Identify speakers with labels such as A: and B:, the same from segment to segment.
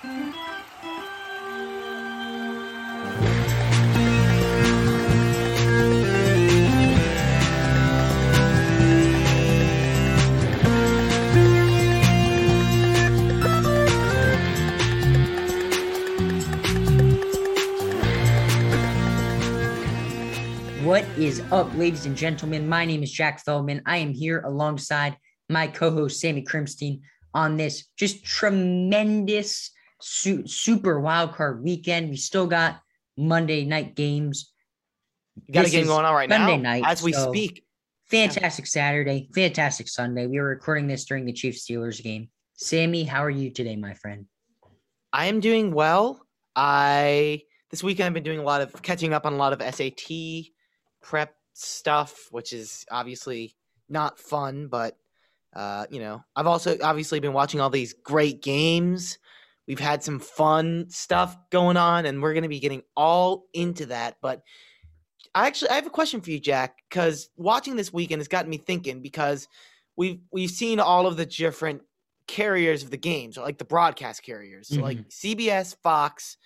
A: What is up, ladies and gentlemen? My name is Jack Feldman. I am here alongside my co-host Sammy Crimstein on this just tremendous su- super wild card weekend. We still got Monday night games.
B: You got a
A: This
B: game going on right
A: Sunday
B: now
A: night,
B: as we
A: so
B: speak.
A: Fantastic Saturday, fantastic Sunday. We were recording this during the Chiefs Steelers game. Sammy, how are you today, my friend?
B: I am doing well. I this weekend I've been doing a lot of catching up on a lot of SAT prep stuff, which is obviously not fun, but uh, you know, I've also obviously been watching all these great games. We've had some fun stuff going on, and we're gonna be getting all into that. But I actually I have a question for you, Jack, because watching this weekend has gotten me thinking because we've we've seen all of the different carriers of the games, or like the broadcast carriers. So like CBS, Fox,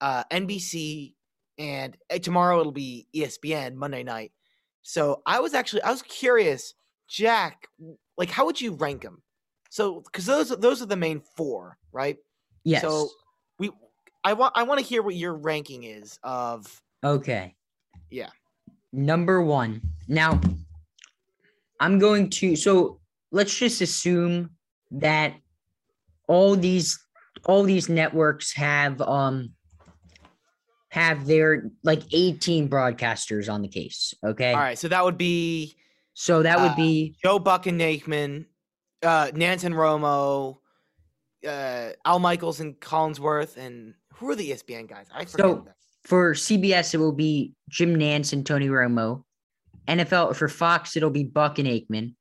B: uh, NBC, and uh, tomorrow it'll be ESPN Monday night. So I was actually I was curious, Jack, like how would you rank them? So because those those are the main four, right?
A: Yes.
B: So we I want I want to hear what your ranking is of
A: okay.
B: Yeah.
A: Number one. Now, I'm going to. So let's just assume that all these all these networks have um have their like 18 broadcasters on the case. Okay.
B: all right. So that would be
A: So that would
B: Uh,
A: be
B: Joe Buck and Aikman, uh, Nanton Romo, uh, Al Michaels and Collinsworth, and who are the ESPN guys? I forget.
A: So-
B: that.
A: for CBS. It will be Jim Nantz and Tony Romo. NFL for Fox, it'll be Buck and Aikman.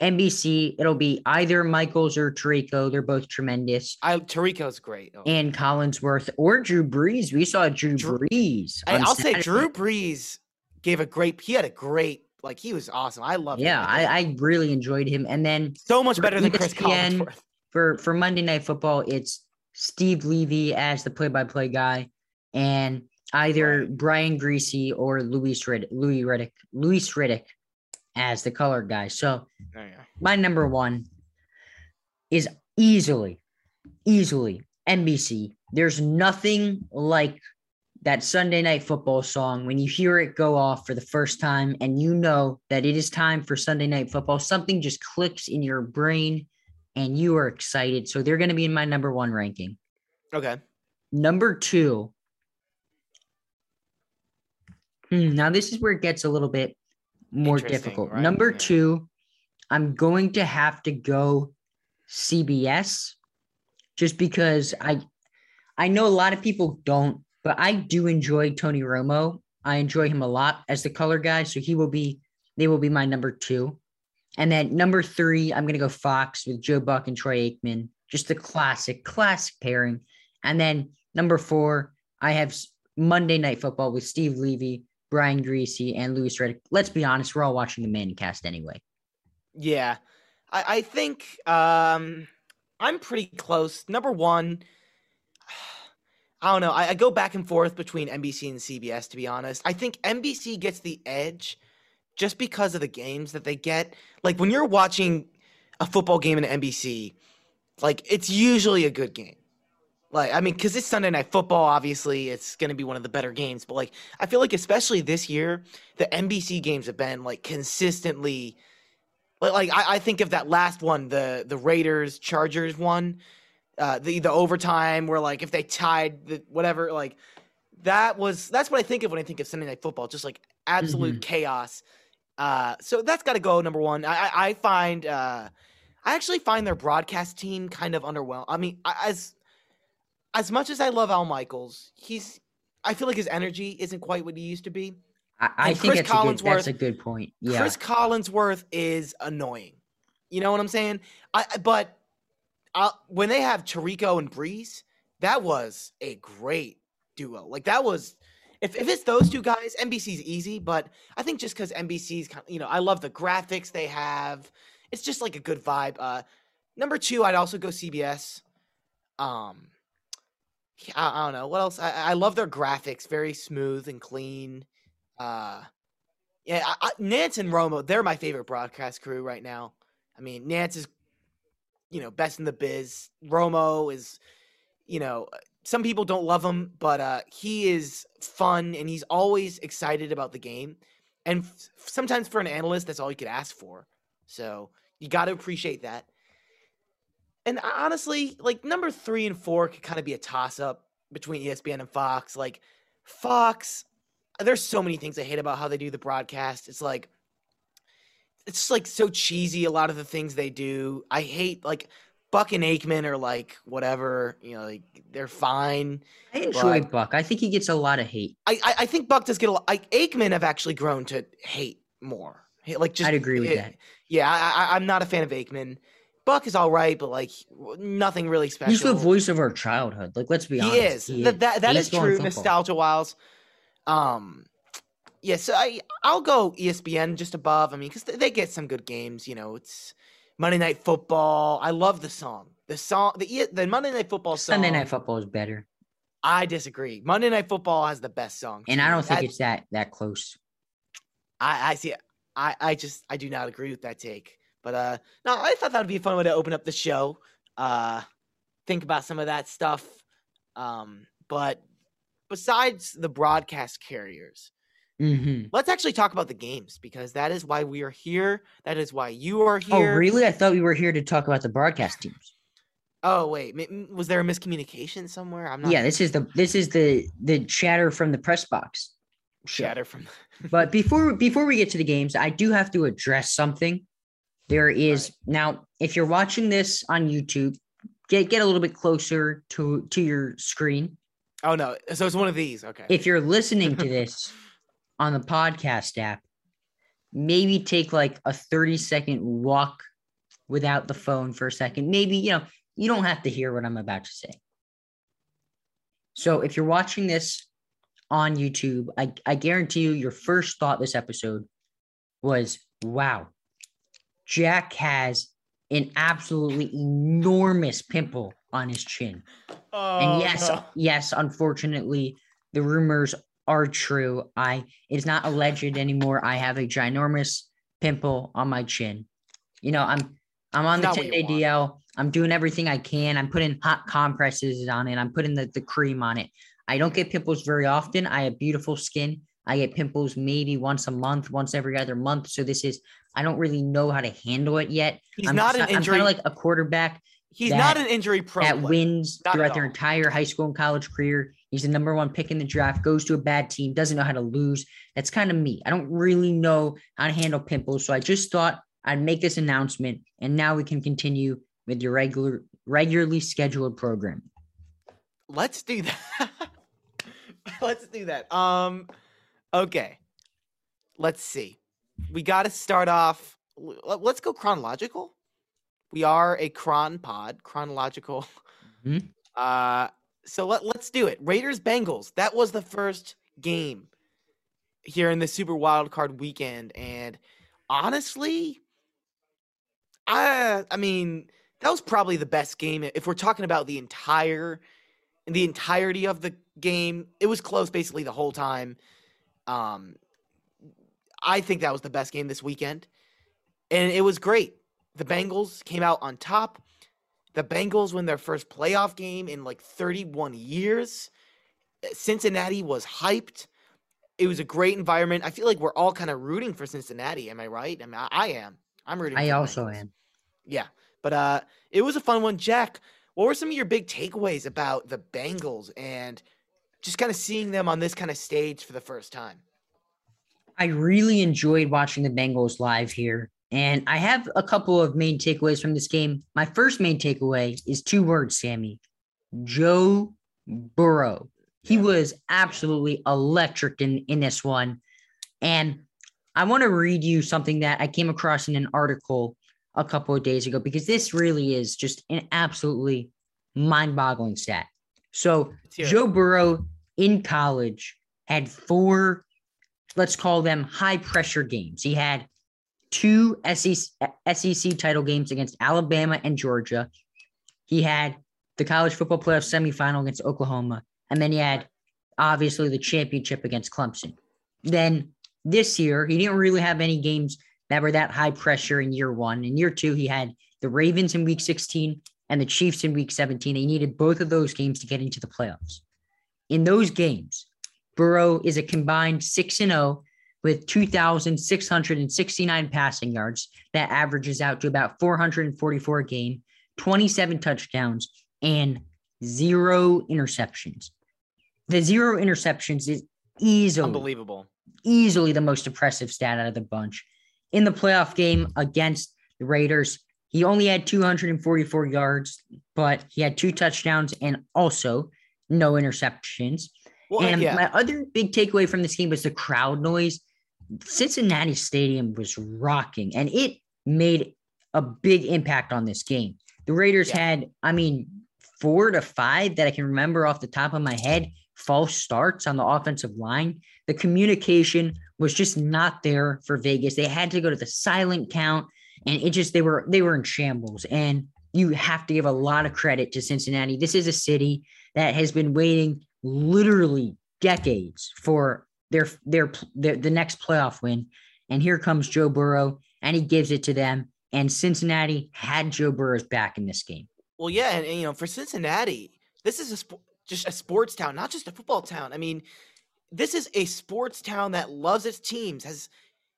A: NBC, it'll be either Michaels or Tirico. They're both tremendous.
B: I Tirico's great. Oh.
A: and Collinsworth or Drew Brees. We saw Drew,
B: Drew-
A: Brees.
B: Hey, I'll say Drew Brees gave a great. He had a great. Like he was awesome. I love.
A: Yeah, I, I really enjoyed him. And then
B: so much better than Chris Collinsworth.
A: For for Monday Night Football, it's Steve Levy as the play-by-play guy, and either Brian Griese or Luis Riddick, Louis Riddick, Luis Riddick as the color guy. So
B: Oh, yeah.
A: my number one is easily, easily NBC. There's nothing like that Sunday night football song when you hear it go off for the first time and you know that it is time for Sunday night football. Something just clicks in your brain and you are excited. So they're going to be in my number one ranking.
B: Okay.
A: Number two. Hmm, now this is where it gets a little bit more difficult.
B: right?
A: Number
B: Yeah.
A: two, I'm going to have to go CBS just because I I know a lot of people don't, but I do enjoy Tony Romo. I enjoy him a lot as the color guy, so he will be they will be my number two. And then number three, I'm gonna go Fox with Joe Buck and Troy Aikman. Just the classic, classic pairing. And then number four, I have Monday Night Football with Steve Levy, Brian Griese, and Louis Riddick. Let's be honest, we're all watching the Manning cast anyway.
B: Yeah, I, I think um, I'm pretty close. Number one, I don't know. I, I go back and forth between NBC and CBS. To be honest, I think NBC gets the edge just because of the games that they get. Like when you're watching a football game in NBC, like it's usually a good game. Like I mean, because it's Sunday night football, obviously it's going to be one of the better games. But like I feel like especially this year, the NBC games have been like consistently like, like I, I think of that last one, the the Raiders Chargers one, uh, the the overtime where like if they tied the whatever, like that was that's what I think of when I think of Sunday Night Football, just like absolute chaos. Uh, so that's got to go number one. I I, find uh, I actually find their broadcast team kind of underwhelmed. I mean, as as much as I love Al Michaels, he's I feel like his energy isn't quite what he used to be.
A: I, I think
B: Chris
A: that's a, good, that's a good point. Yeah.
B: Chris Collinsworth is annoying. You know what I'm saying? I I- but uh, when they have Tirico and Brees, that was a great duo. Like that was if, if it's those two guys, NBC's easy, but I think just because NBC's kind you know, I love the graphics they have. It's just like a good vibe. Uh number two, I'd also go CBS. Um I, I don't know what else. I, I love their graphics, very smooth and clean. Uh, yeah, I, I, Nantz and Romo, they're my favorite broadcast crew right now. I mean, Nantz is, you know, best in the biz. Romo is, you know, some people don't love him, but uh, he is fun and he's always excited about the game. And f- sometimes for an analyst, that's all you could ask for. So you got to appreciate that. And honestly, like number three and four could kind of be a toss up between ESPN and Fox. Like Fox, there's so many things I hate about how they do the broadcast. It's like it's like so cheesy. A lot of the things they do, I hate. Like Buck and Aikman are like whatever, you know, like they're fine.
A: I enjoy Buck. I think he gets a lot of hate.
B: I I, I think Buck does get a lot. Like Aikman have actually grown to hate more. Like just
A: I'd agree with
B: it,
A: that.
B: Yeah, I, I, I'm not a fan of Aikman. Buck is all right, but like nothing really special.
A: He's the voice of our childhood. Like, let's be
B: he
A: honest.
B: Is. He is. That, that is true. Nostalgia wise. Um, yeah, so I I'll go ESPN just above. I mean, because they get some good games. You know, it's Monday Night Football. I love the song. The song, the the Monday Night Football song.
A: Sunday Night Football is better.
B: I disagree. Monday Night Football has the best song,
A: and I don't think it's that that close.
B: I I see. I I just I do not agree with that take. But uh no, I thought that would be a fun way to open up the show. Uh think about some of that stuff. Um, but besides the broadcast carriers,
A: mm-hmm.
B: let's actually talk about the games because that is why we are here. That is why you are here.
A: Oh, really? I thought we were here to talk about the broadcast teams.
B: Oh wait, was there a miscommunication somewhere? I'm not.
A: Yeah, this is the this is the the chatter from the press box.
B: chatter from.
A: But before before we get to the games, I do have to address something. There is
B: Right.
A: now if you're watching this on YouTube, get get a little bit closer to to your screen.
B: oh no, so it's one of these. Okay.
A: If you're listening to this on the podcast app, maybe take like a 30 second walk without the phone for a second. Maybe, you know, you don't have to hear what I'm about to say. So if you're watching this on YouTube, I, I guarantee you your first thought this episode was, wow, Jack has an absolutely enormous pimple on his chin.
B: oh,
A: And yes,
B: no.
A: yes, unfortunately, the rumors are true. I it's not alleged anymore. I have a ginormous pimple on my chin. You know, I'm I'm on the
B: Not what
A: 10
B: you
A: day. DL. I'm doing everything I can. I'm putting hot compresses on it. I'm putting the, the cream on it. I don't get pimples very often. I have beautiful skin. I get pimples maybe once a month, once every other month. So this is I don't really know how to handle it yet.
B: he's
A: I'm,
B: not an
A: I'm
B: injury.
A: kind of like a quarterback
B: he's
A: that-
B: not an injury pro.
A: that
B: player.
A: wins
B: Not
A: throughout their entire high school and college career. He's the number one pick in the draft, goes to a bad team, doesn't know how to lose. That's kind of me. I don't really know how to handle pimples. So I just thought I'd make this announcement and now we can continue with your regular regularly scheduled program.
B: Let's do that. Let's do that. Um okay. Let's see. We got to start off let's go chronological. We are a cron pod, chronological.
A: Mhm.
B: Uh so let, let's do it. Raiders Bengals. That was the first game here in the Super Wild Card weekend and honestly I I mean that was probably the best game if we're talking about the entire the entirety of the game. It was close basically the whole time. Um, I think that was the best game this weekend, and it was great. The Bengals came out on top. The Bengals win their first playoff game in like 31 years. Cincinnati was hyped. It was a great environment. I feel like we're all kind of rooting for Cincinnati. Am I right? I mean, I, I am. I'm rooting.
A: I also
B: Bengals.
A: am.
B: Yeah, but uh, it was a fun one. Jack, what were some of your big takeaways about the Bengals and just kind of seeing them on this kind of stage for the first time?
A: I really enjoyed watching the Bengals live here. And I have a couple of main takeaways from this game. My first main takeaway is two words, Sammy Joe Burrow. He was absolutely electric in, in this one. And I want to read you something that I came across in an article a couple of days ago because this really is just an absolutely mind boggling stat. So,
B: Let's hear it.
A: Joe Burrow in college had four, let's call them high pressure games. He had two SEC, SEC title games against Alabama and Georgia. He had the college football playoff semifinal against Oklahoma, and then he had obviously the championship against Clemson. Then this year, he didn't really have any games that were that high pressure in year one. In year two, he had the Ravens in week 16 and the Chiefs in week 17. He needed both of those games to get into the playoffs. In those games, Burrow is a combined 6 and 0 with 2,669 passing yards. That averages out to about 444 a game, 27 touchdowns, and zero interceptions. The zero interceptions is easily
B: Unbelievable.
A: easily the most impressive stat out of the bunch. In the playoff game against the Raiders, he only had 244 yards, but he had two touchdowns and also no interceptions.
B: Well,
A: and
B: yeah.
A: my other big takeaway from this game was the crowd noise. Cincinnati Stadium was rocking and it made a big impact on this game. The Raiders
B: Yeah.
A: had, I mean, four to five that I can remember off the top of my head, false starts on the offensive line. The communication was just not there for Vegas. They had to go to the silent count and it just they were they were in shambles. And you have to give a lot of credit to Cincinnati. This is a city that has been waiting literally decades for their their, their the next playoff win. And here comes Joe Burrow, and he gives it to them. And Cincinnati had Joe Burrow's back in this game.
B: Well, yeah, and, and, you know, for Cincinnati, this is a sp- just a sports town, not just a football town. I mean, this is a sports town that loves its teams. Has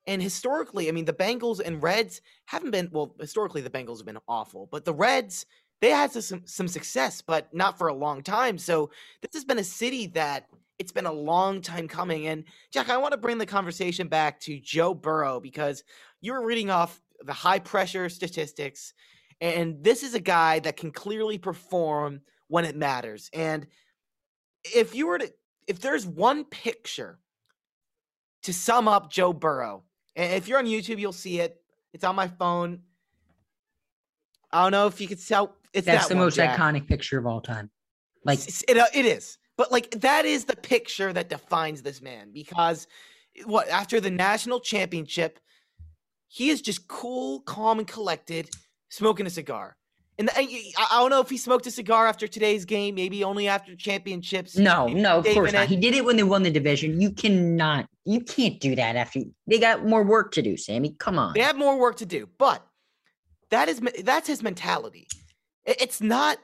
B: and historically, I mean, the Bengals and Reds haven't been well. Historically, the Bengals have been awful, but the Reds they had some some success, but not for a long time. So this has been a city that it's been a long time coming. And Jack, I want to bring the conversation back to Joe Burrow because you were reading off the high pressure statistics, and this is a guy that can clearly perform when it matters. And if you were to, if there's one picture to sum up Joe Burrow, and if you're on YouTube, you'll see it. It's on my phone. I don't know if you could tell. It's
A: That's
B: that
A: the
B: one,
A: most
B: Jack.
A: iconic picture of all time. Like
B: it, uh, it is but like that is the picture that defines this man because what after the national championship he is just cool calm and collected smoking a cigar and the, I, don't know if he smoked a cigar after today's game maybe only after championships
A: no, no, of course not. He did it when they won the division. You cannot, you can't do that after they got more work to do. Sammy, come on.
B: They have more work to do, but that is that's his mentality. It's not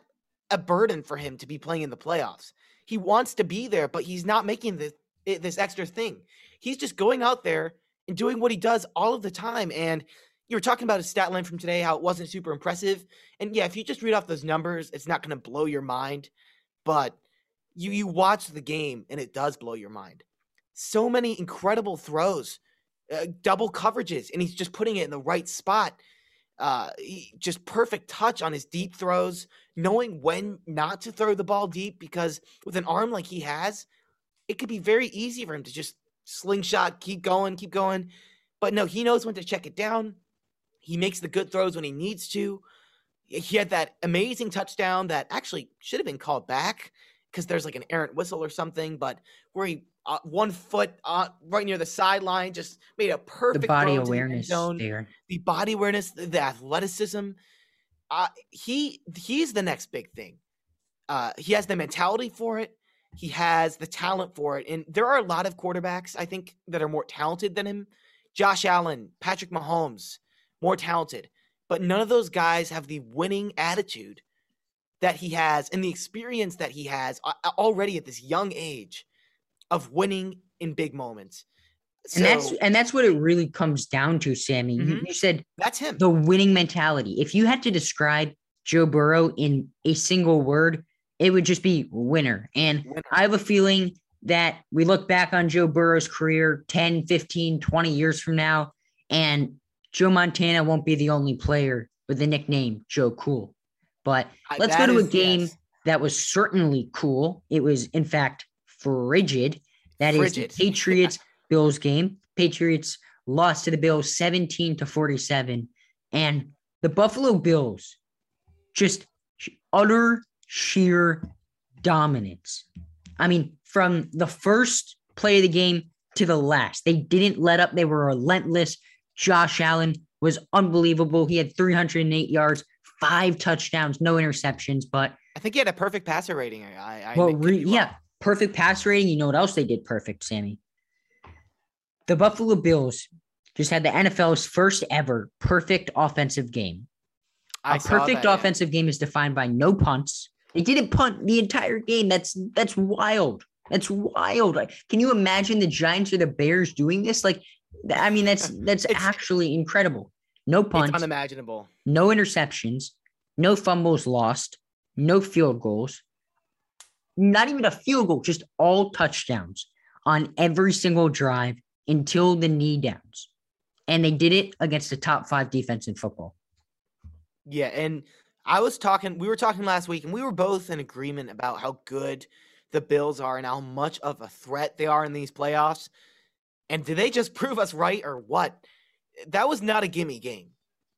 B: a burden for him to be playing in the playoffs. He wants to be there, but he's not making this this extra thing. He's just going out there and doing what he does all of the time. And you were talking about his stat line from today, how it wasn't super impressive. And yeah, if you just read off those numbers, it's not going to blow your mind. But you you watch the game and it does blow your mind. So many incredible throws, uh, double coverages, and he's just putting it in the right spot. Uh, just perfect touch on his deep throws, knowing when not to throw the ball deep because with an arm like he has, it could be very easy for him to just slingshot, keep going, keep going. But no, he knows when to check it down. He makes the good throws when he needs to. He had that amazing touchdown that actually should have been called back because there's like an errant whistle or something, but where he uh, one foot uh, right near the sideline just made a
A: the
B: perfect
A: body
B: the end
A: awareness
B: zone
A: there.
B: the body awareness, the, the athleticism. Uh, he he's the next big thing. Uh, he has the mentality for it. He has the talent for it. And there are a lot of quarterbacks I think that are more talented than him. Josh Allen, Patrick Mahomes, more talented, but none of those guys have the winning attitude that he has and the experience that he has uh, already at this young age of winning in big moments.
A: and that's and that's what it really comes down to, Sammy. You,
B: Mhm.
A: you said
B: that's him.
A: the winning mentality. If you had to describe Joe Burrow in a single word, it would just be winner. And
B: Winner.
A: I have a feeling that we look back on Joe Burrow's career 10, 15, 20 years from now, and Joe Montana won't be the only player with the nickname Joe Cool. But let's
B: that
A: go to a game
B: yes.
A: that was certainly cool. It was, in fact, frigid. That is
B: Frigid.
A: the Patriots Bills game. Patriots lost to the Bills 17 to 47. And the Buffalo Bills just utter sheer dominance. I mean, from the first play of the game to the last, they didn't let up. They were relentless. Josh Allen was unbelievable. He had 308 yards, five touchdowns, no interceptions, but
B: I think he had a perfect passer rating. I, I
A: well, re- yeah, perfect pass rating. You know what else they did perfect, Sammy? The Buffalo Bills just had the NFL's first ever perfect offensive game. A perfect that, offensive yeah. game is defined by no punts. They didn't punt the entire game. That's that's wild. That's wild. Like, can you imagine the Giants or the Bears doing this? Like, I mean, that's that's actually incredible. No punts,
B: unimaginable.
A: No interceptions, no fumbles lost, no field goals, not even a field goal, just all touchdowns on every single drive until the knee downs. And they did it against the top five defense in football.
B: Yeah. And I was talking, we were talking last week, and we were both in agreement about how good the Bills are and how much of a threat they are in these playoffs. And did they just prove us right or what? That was not a gimme game.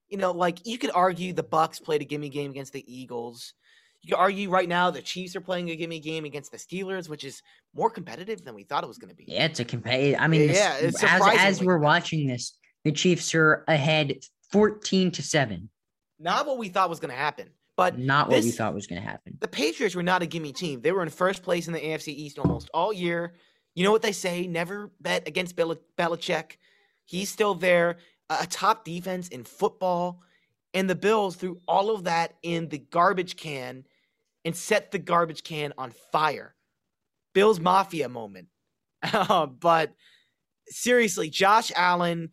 B: You know, like you could argue the Bucks played a gimme game against the Eagles. You could argue right now the Chiefs are playing a gimme game against the Steelers, which is more competitive than we thought it was going to be.
A: Yeah, it's a competitive. I mean, yeah, this, as, as we're watching this, the Chiefs are ahead 14 to 7.
B: Not what we thought was going to happen, but
A: not what this, we thought was going to happen.
B: The Patriots were not a gimme team. They were in first place in the AFC East almost all year. You know what they say? Never bet against Bel- Belichick. He's still there. A top defense in football. And the Bills threw all of that in the garbage can and set the garbage can on fire. Bills Mafia moment. but seriously, Josh Allen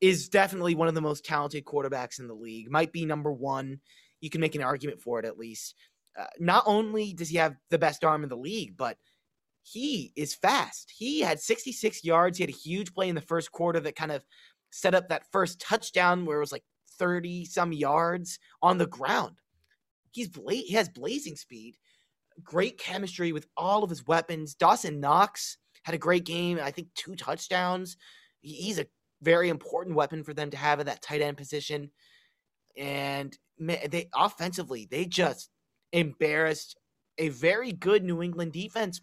B: is definitely one of the most talented quarterbacks in the league. Might be number one. You can make an argument for it at least. Uh, not only does he have the best arm in the league, but he is fast. He had 66 yards. He had a huge play in the first quarter that kind of set up that first touchdown where it was like 30 some yards on the ground. He's bla- he has blazing speed, great chemistry with all of his weapons. Dawson Knox had a great game. I think two touchdowns. He's a very important weapon for them to have at that tight end position. And they offensively, they just embarrassed a very good New England defense.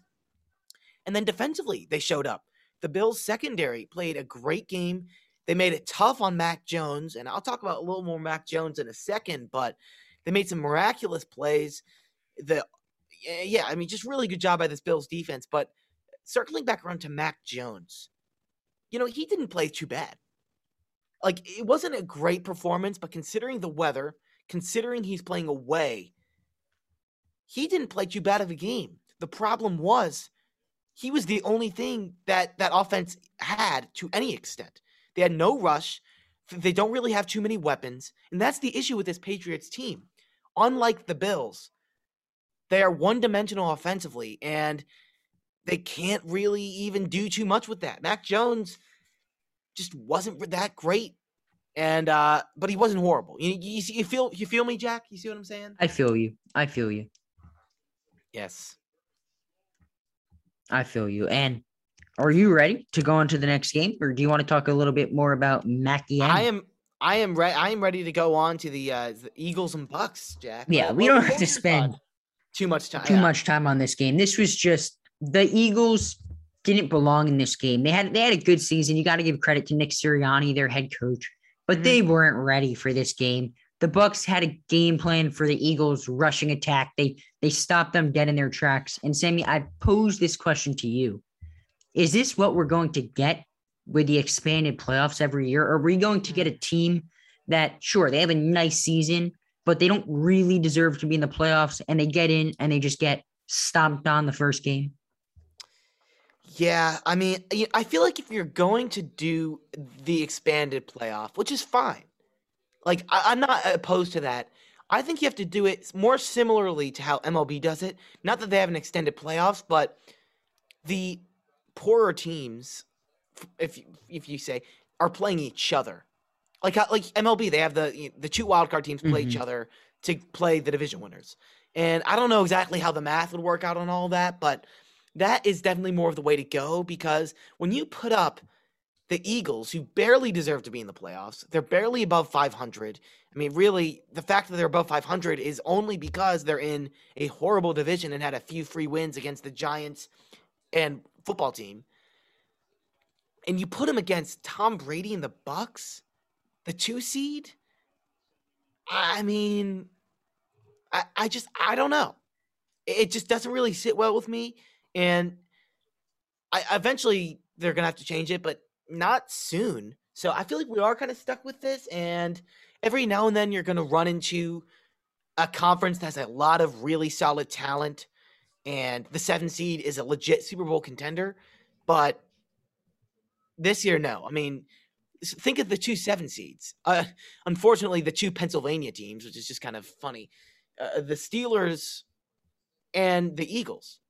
B: And then defensively, they showed up. The Bills secondary played a great game. They made it tough on Mac Jones, and I'll talk about a little more Mac Jones in a second, but they made some miraculous plays. The eh, yeah, I mean, just really good job by this Bills defense. But circling back around to Mac Jones, you know, he didn't play too bad. Like it wasn't a great performance, but considering the weather, considering he's playing away, he didn't play too bad of a game. The problem was he was the only thing that that offense had to any extent. They had no rush. They don't really have too many weapons. And that's the issue with this Patriots team. Unlike the Bills, they are one dimensional offensively, and they can't really even do too much with that. Mac Jones just wasn't that great. And uh, but he wasn't horrible. You, you, you feel you feel me, Jack? You see what I'm saying?
A: I feel you. I feel you.
B: Yes.
A: I feel you. And are you ready to go on to the next game, or do you want to talk a little bit more about Mackie?
B: I am. I am ready. I am ready to go on to the, uh, the Eagles and Bucks, Jack.
A: Yeah, we don't have to spend
B: too much time.
A: Too yeah. much time on this game. This was just the Eagles didn't belong in this game. They had they had a good season. You got to give credit to Nick Sirianni, their head coach, but mm-hmm. they weren't ready for this game. The Bucks had a game plan for the Eagles rushing attack. They they stopped them dead in their tracks. And Sammy, I pose this question to you. Is this what we're going to get with the expanded playoffs every year? Are we going to get a mm-hmm. team that, sure, they have a nice season, but they don't really deserve to be in the playoffs and they get in and they just get stomped on the first game?
B: Yeah, I mean, I feel like if you're going to do the expanded playoff, which is fine, like I, am not opposed to that. I think you have to do it more similarly to how MLB does it. Not that they have an extended playoffs, but the poorer teams, if if you say, are playing each other. Like like MLB, they have the the two wildcard teams play mm-hmm. each other to play the division winners. And I don't know exactly how the math would work out on all that, but that is definitely more of the way to go because when you put up the Eagles, who barely deserve to be in the playoffs, they're barely above 500. I mean, really, the fact that they're above 500 is only because they're in a horrible division and had a few free wins against the Giants and football team, and you put him against Tom Brady and the Bucks, the two seed. I mean, I, I just I don't know. It just doesn't really sit well with me, and I eventually they're gonna have to change it, but not soon. So I feel like we are kind of stuck with this, and every now and then you're gonna run into a conference that has a lot of really solid talent, and the seven seed is a legit Super Bowl contender, but this year, no. I mean, think of the two seven seeds. Uh, unfortunately, the two Pennsylvania teams, which is just kind of funny, uh, the Steelers and the Eagles.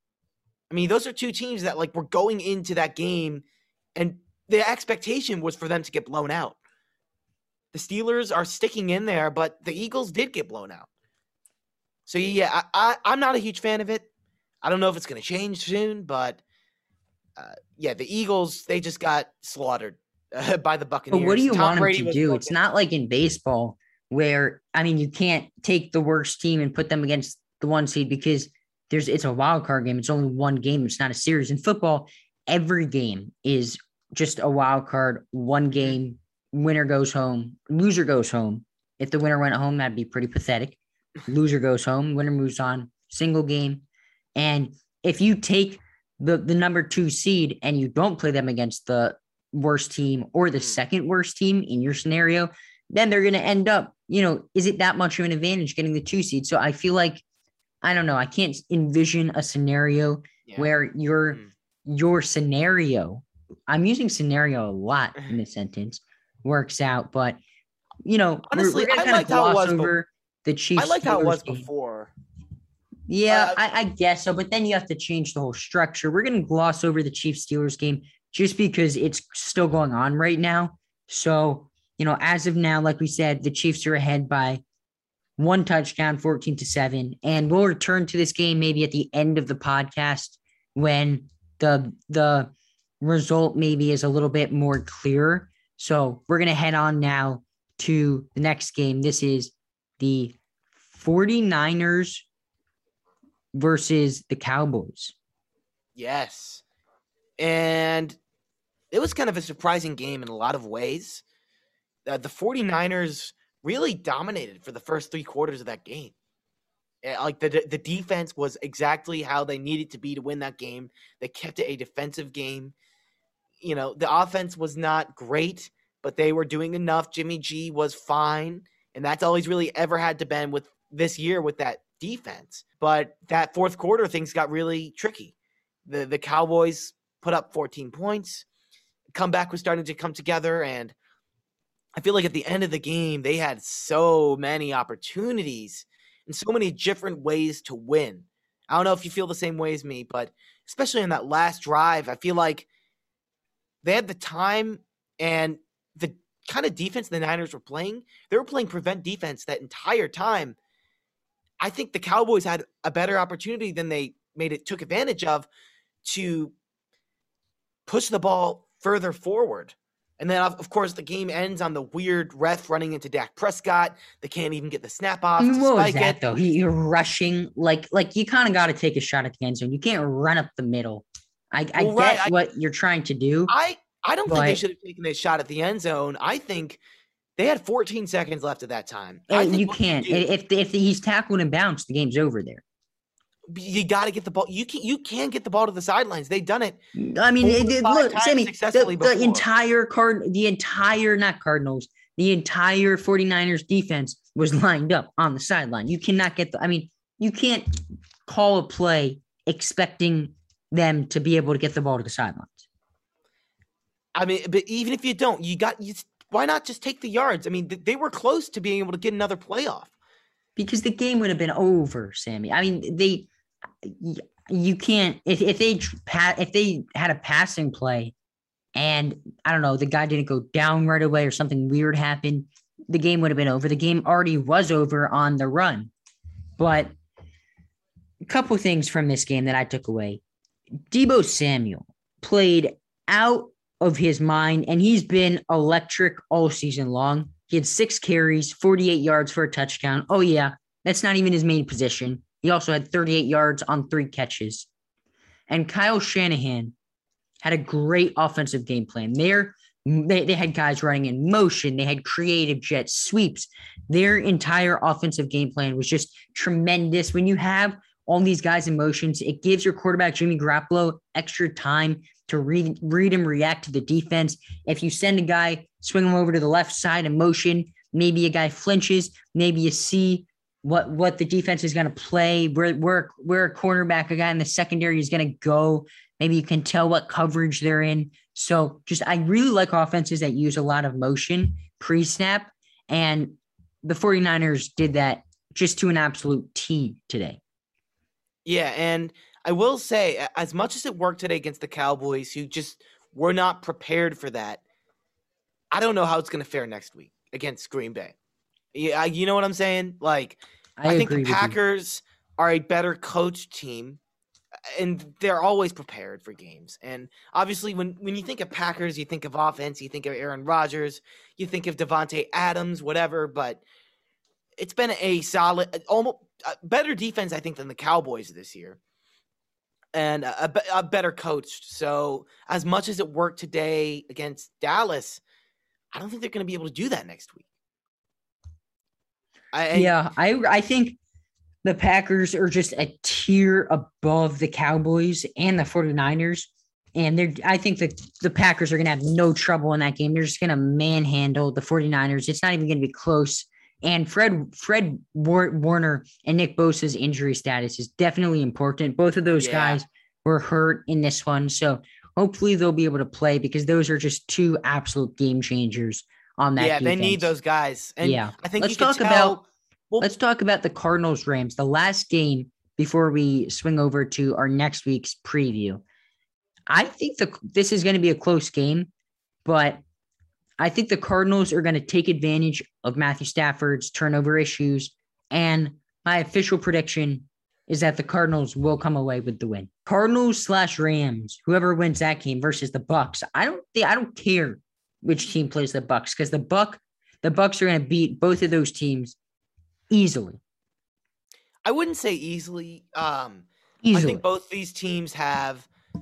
B: I mean, those are two teams that like were going into that game, and the expectation was for them to get blown out. The Steelers are sticking in there, but the Eagles did get blown out. So yeah, I, I am not a huge fan of it. I don't know if it's going to change soon, but uh, yeah, the Eagles they just got slaughtered uh, by the Buccaneers.
A: But what do you Tom want Brady them to do? It's not like in baseball where I mean you can't take the worst team and put them against the one seed because there's it's a wild card game. It's only one game. It's not a series. In football, every game is just a wild card. One game, winner goes home, loser goes home. If the winner went home, that'd be pretty pathetic. Loser goes home, winner moves on. Single game, and if you take the the number two seed and you don't play them against the worst team or the mm. second worst team in your scenario, then they're going to end up, you know, is it that much of an advantage getting the two seed? So I feel like, I don't know, I can't envision a scenario yeah. where your mm. your scenario, I'm using scenario a lot in this sentence, works out, but you know,
B: honestly, we're, we're I liked how it was over
A: the Chiefs.
B: I liked how it was game. before.
A: Yeah, uh, I, I, guess so. But then you have to change the whole structure. We're going to gloss over the Chiefs Steelers game just because it's still going on right now. So, you know, as of now, like we said, the Chiefs are ahead by one touchdown, 14 to 7. And we'll return to this game maybe at the end of the podcast when the the result maybe is a little bit more clear. So we're gonna head on now to the next game. This is the 49ers versus the Cowboys.
B: Yes. And it was kind of a surprising game in a lot of ways. Uh, the 49ers really dominated for the first three quarters of that game. Eh, like the the defense was exactly how they needed to be to win that game. They kept it a defensive game. You know, the offense was not great, but they were doing enough. Jimmy G was fine, and that's all he's really ever had to bend with this year with that defense. But that fourth quarter, things got really tricky. The the Cowboys put up 14 points. Comeback was starting to come together, and I feel like at the end of the game, they had so many opportunities and so many different ways to win. I don't know if you feel the same way as me, but especially in that last drive, I feel like they had the time and the kind of defense the Niners were playing. They were playing prevent defense that entire time I think the Cowboys had a better opportunity than they made it took advantage of to push the ball further forward. And then, of course, the game ends on the weird ref running into Dak Prescott. They can't even get the snap off.
A: what was that it. though? He, you're rushing like like you kind of got to take a shot at the end zone. You can't run up the middle. I, I well, get right. what I, you're trying to do.
B: I I don't but, think they should have taken a shot at the end zone. I think they had 14 seconds left at that time.
A: you can't. You if if he's tackled and bounced, the game's over there.
B: You got to get the ball. You can you can get the ball to the sidelines. They've done it.
A: I mean, it, look, Sammy, the, the entire card, the entire not Cardinals, the entire 49ers defense was lined up on the sideline. You cannot get the. I mean, you can't call a play expecting them to be able to get the ball to the sidelines.
B: I mean, but even if you don't, you got you why not just take the yards? I mean, they were close to being able to get another playoff.
A: Because the game would have been over, Sammy. I mean, they you can't if if they if they had a passing play and I don't know, the guy didn't go down right away or something weird happened, the game would have been over. The game already was over on the run. But a couple things from this game that I took away. Deebo Samuel played out of his mind, and he's been electric all season long. He had six carries, 48 yards for a touchdown. Oh, yeah, that's not even his main position. He also had 38 yards on three catches. And Kyle Shanahan had a great offensive game plan. They're They, they had guys running in motion. They had creative jet sweeps. Their entire offensive game plan was just tremendous. When you have all these guys in motions, it gives your quarterback, Jimmy Garoppolo, extra time to read, read and react to the defense. If you send a guy, swing him over to the left side in motion, maybe a guy flinches, maybe you see what what the defense is going to play, where where where a cornerback, a guy in the secondary is going to go. Maybe you can tell what coverage they're in. So just I really like offenses that use a lot of motion pre-snap. And the 49ers did that just to an absolute T today.
B: Yeah, and I will say, as much as it worked today against the Cowboys, who just were not prepared for that, I don't know how it's going to fare next week against Green Bay. Yeah, you know what I'm saying? Like, I, I think the Packers are a better coach team, and they're always prepared for games. And obviously, when when you think of Packers, you think of offense, you think of Aaron Rodgers, you think of Davante Adams, whatever. But it's been a solid, almost better defense, I think, than the Cowboys this year, and a, a better coached. So, as much as it worked today against Dallas, I don't think they're going to be able to do that next week.
A: I, yeah, I I think the Packers are just a tier above the Cowboys and the 49ers. And they're I think that the Packers are gonna have no trouble in that game. They're just gonna manhandle the 49ers. It's not even gonna be close. And Fred Fred Warner and Nick Bosa's injury status is definitely important. Both of those yeah. guys were hurt in this one. So hopefully they'll be able to play because those are just two absolute game changers on that. Yeah, defense.
B: they need those guys. And yeah, I think
A: let's talk tell, about well, let's talk about the Cardinals Rams, the last game before we swing over to our next week's preview. I think the this is going to be a close game, but I think the Cardinals are going to take advantage of Matthew Stafford's turnover issues. And my official prediction is that the Cardinals will come away with the win. Cardinals slash Rams, whoever wins that game versus the Bucks. I don't think I don't care which team plays the Bucks because the Buck the Bucks are going to beat both of those teams easily.
B: I wouldn't say easily. Um, easily. I think both these teams have uh,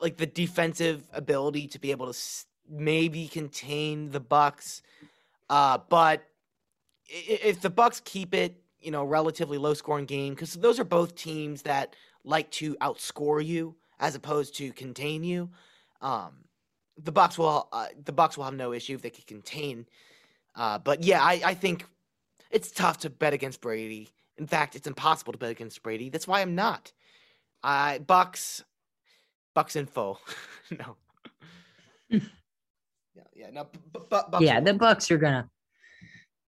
B: like the defensive ability to be able to maybe contain the Bucks, uh, but if the Bucks keep it, you know, relatively low scoring game, because those are both teams that like to outscore you as opposed to contain you. Um, the Bucks will uh, the Bucks will have no issue if they can contain. Uh, but yeah, I, I think it's tough to bet against Brady. In fact, it's impossible to bet against Brady. That's why I'm not. I Bucks, Bucks info. no. yeah, yeah, no. B-
A: b- yeah, the Bucks are gonna.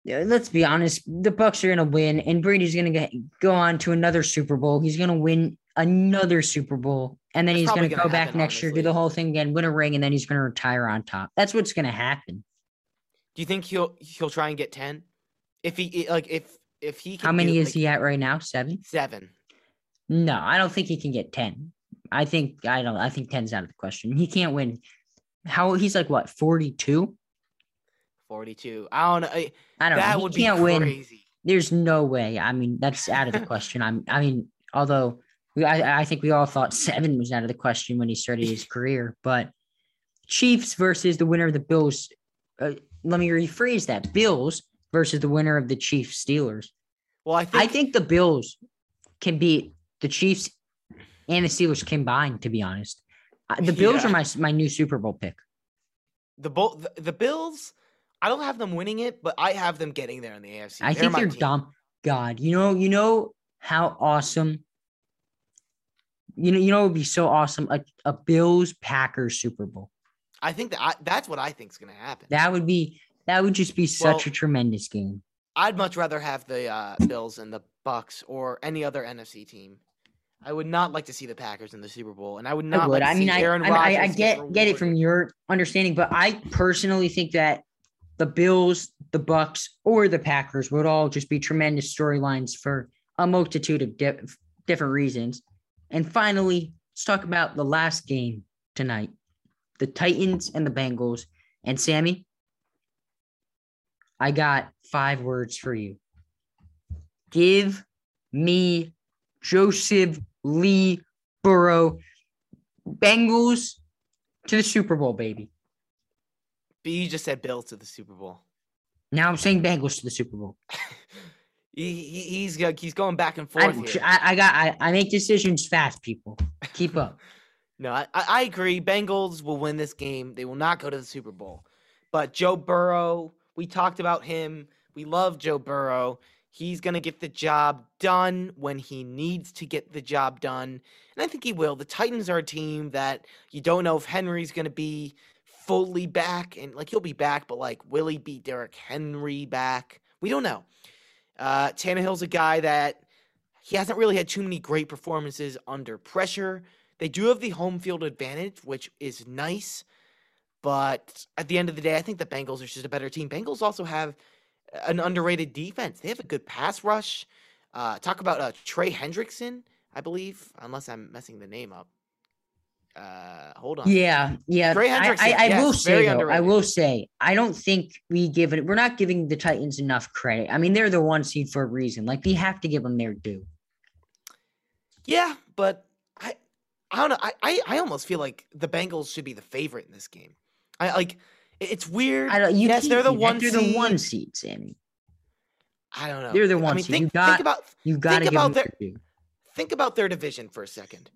A: Yeah, let's be honest. The Bucks are gonna win, and Brady's gonna get, go on to another Super Bowl. He's gonna win another Super Bowl, and then That's he's gonna, gonna go back next honestly. year, do the whole thing again, win a ring, and then he's gonna retire on top. That's what's gonna happen.
B: Do you think he'll he'll try and get ten? If he like if if he
A: how many is like, he at right now? Seven.
B: Seven.
A: No, I don't think he can get ten. I think I don't. I think ten's out of the question. He can't win. How he's like what forty two.
B: 42. I don't know. I,
A: I don't that know. He can't win. There's no way. I mean, that's out of the question. I'm. I mean, although we, I, I think we all thought seven was out of the question when he started his career, but Chiefs versus the winner of the Bills. Uh, let me rephrase that: Bills versus the winner of the Chiefs Steelers.
B: Well, I think
A: I think the Bills can beat the Chiefs and the Steelers combined. To be honest, the Bills yeah. are my my new Super Bowl pick.
B: The bull, the, the, Bills. I don't have them winning it, but I have them getting there in the AFC.
A: I they're think they're dumb. God, you know, you know how awesome. You know, you know, it would be so awesome a, a Bills Packers Super Bowl.
B: I think that I, that's what I think is going to happen.
A: That would be that would just be such well, a tremendous game.
B: I'd much rather have the uh, Bills and the Bucks or any other NFC team. I would not like to see the Packers in the Super Bowl, and I would not. I, would. Like I mean, I, I,
A: I, get get it from your understanding, but I personally think that the Bills, the Bucks, or the Packers would all just be tremendous storylines for a multitude of di- different reasons. And finally, let's talk about the last game tonight: the Titans and the Bengals. And Sammy, I got five words for you. Give me Joseph Lee Burrow Bengals to the Super Bowl, baby.
B: But you just said Bill to the Super Bowl.
A: Now I'm saying Bengals to the Super Bowl.
B: he, he, he's he's going back and forth
A: I,
B: here.
A: I, I got I, I make decisions fast, people. Keep up.
B: No, I, I agree. Bengals will win this game. They will not go to the Super Bowl. But Joe Burrow, we talked about him. We love Joe Burrow. He's going to get the job done when he needs to get the job done. And I think he will. The Titans are a team that you don't know if Henry's going to be fully back. And like he'll be back, but like, will he be Derrick Henry back? We don't know. Uh, Tannehill's a guy that he hasn't really had too many great performances under pressure. They do have the home field advantage, which is nice. But at the end of the day, I think the Bengals are just a better team. Bengals also have an underrated defense. They have a good pass rush. Uh, talk about uh, Trey Hendrickson, I believe, unless I'm messing the name up. Uh, hold on.
A: Yeah, yeah.
B: Trey
A: I,
B: Hendrickson,
A: I, I
B: yes,
A: will say though, I will say, I don't think we give it. We're not giving the Titans enough credit. I mean, they're the one seed for a reason. Like we have to give them their due.
B: Yeah, but I, I don't know. I, I, I almost feel like the Bengals should be the favorite in this game. I like. It- It's weird.
A: I don't. You
B: yes, they're the one
A: They're the one seed, Sammy.
B: I don't know.
A: They're the
B: I
A: one
B: mean,
A: seed.
B: think,
A: You got-
B: think about
A: You got to give
B: about
A: their
B: think about their division for a second.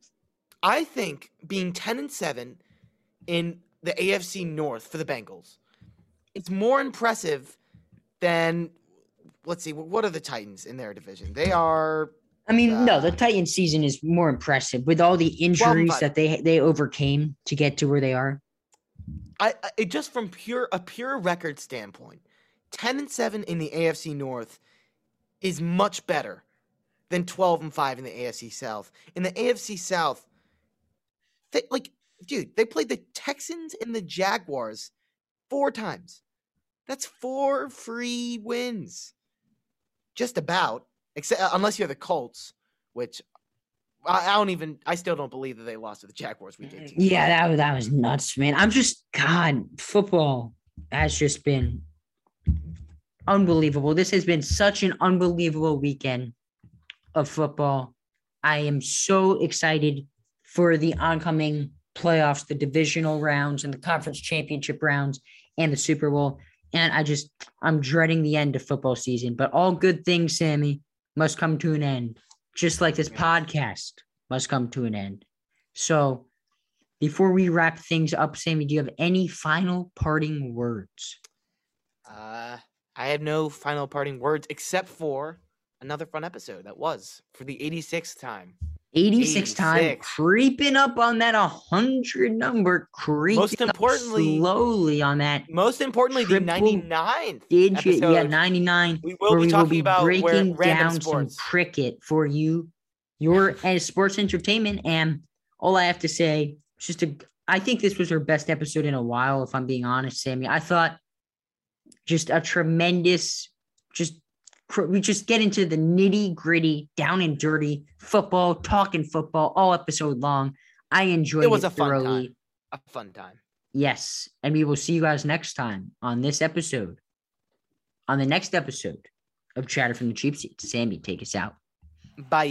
B: I think being 10 and 7 in the AFC North for the Bengals it's more impressive than let's see what are the Titans in their division? They are
A: I mean, no, the
B: Uh,
A: Titans season is more impressive with all the injuries
B: five.
A: that they they overcame to get to where they are.
B: I, I it just from pure a pure record standpoint, 10 and 7 in the AFC North is much better than 12 and 5 in the AFC South. In the AFC South, they like dude, they played the Texans and the Jaguars four times. That's four free wins. Just about. Except uh, unless you're the Colts, which I, don't even I still don't believe that they lost to the Jaguars week 18.
A: Yeah, that was that was nuts, man. I'm just God, football has just been unbelievable. This has been such an unbelievable weekend of football. I am so excited for the oncoming playoffs, the divisional rounds and the conference championship rounds and the Super Bowl. And I just I'm dreading the end of football season. But all good things, Sammy, must come to an end. Just like this podcast must come to an end. So before we wrap things up, Sammy, do you have any final parting words?
B: Uh, I have no final parting words except for another fun episode that was for the 86th time.
A: 86 time
B: 86.
A: creeping up on that 100 number, creeping
B: Most
A: up
B: importantly-
A: slowly on that
B: Most importantly, the 99th.
A: digit. Yeah, 99.
B: We will be
A: we
B: talking
A: will be
B: about
A: breaking down some cricket for you, your and sports entertainment. And all I have to say, just a, I think this was our best episode in a while. If I'm being honest, Sammy, I thought just a tremendous, just we just get into the nitty gritty, down and dirty football, talking football all episode long. I enjoyed
B: It was
A: it
B: a fun time. A fun time.
A: Yes. And we will see you guys next time on this episode. On the next episode of Chatter from the Cheap Seats. Sammy, take us out.
B: Bye.